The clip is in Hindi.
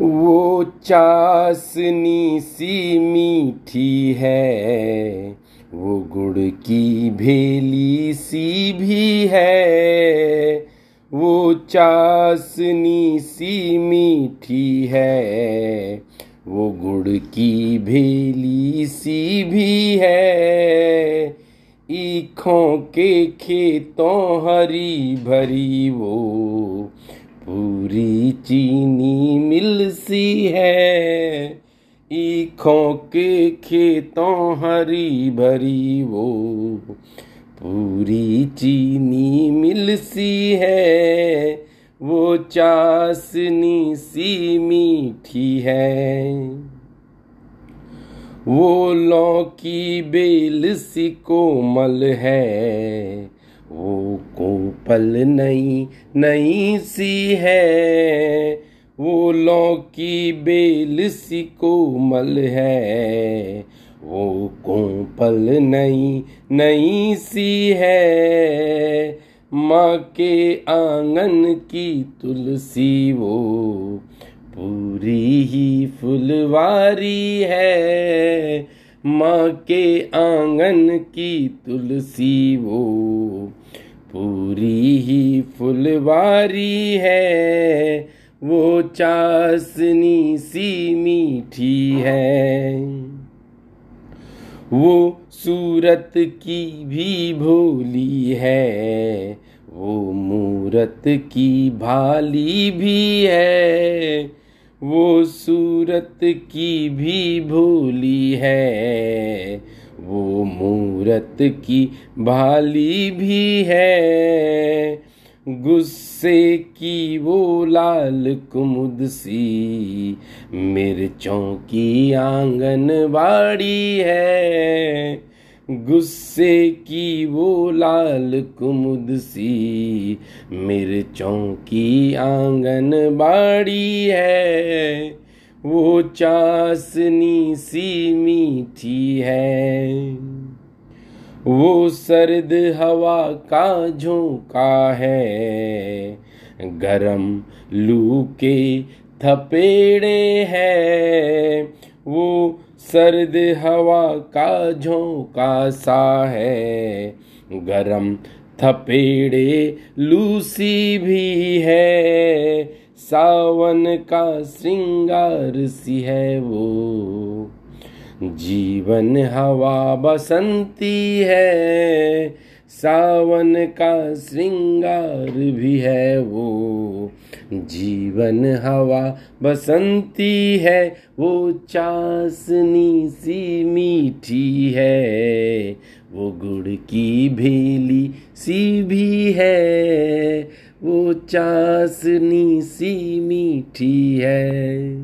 वो चासनी सी मीठी है, वो गुड़ की भेली सी भी है, वो चासनी सी मीठी है, वो गुड़ की भेली सी भी है। ईखों के खेतों हरी भरी वो पूरी चीनी मिल सी है। ईखों के खेतों हरी भरी वो। पूरी चीनी मिल सी है। वो चासनी सी मीठी है। वो लौकी बेल सी कोमल है। वो कोपल नई नई सी है। वो लौकी बेल सी कोमल है। वो कोपल नई नई सी है। माँ के आँगन की तुलसी वो पूरी ही फुलवारी है। माँ के आँगन की तुलसी वो। पूरी ही फुलवारी है, वो चासनी सी मीठी है। वो सूरत की भी भोली है, वो मूरत की भाली भी है। वो सूरत की भी भोली है, वो मूरत की भाली भी है। गुस्से की वो लाल कुमुद सी मिर्चों की आँगन बाड़ी है। गुस्से की वो लाल कुमुद सी मिर्चों की आँगन बाड़ी है। वो चासनी सी मीठी है। वो सर्द हवा का झोंका है। गरम लू के थपेड़े है। वो सर्द हवा का झोंका सा है। गरम थपेड़े लूसी भी है। सावन का श्रृंगार सी है वो। जीवन हवा बसंती है। सावन का श्रृंगार भी है वो। जीवन हवा बसंती है, वो चासनी सी मीठी है, वो गुड़ की भेली सी भी है, वो चासनी सी मीठी है।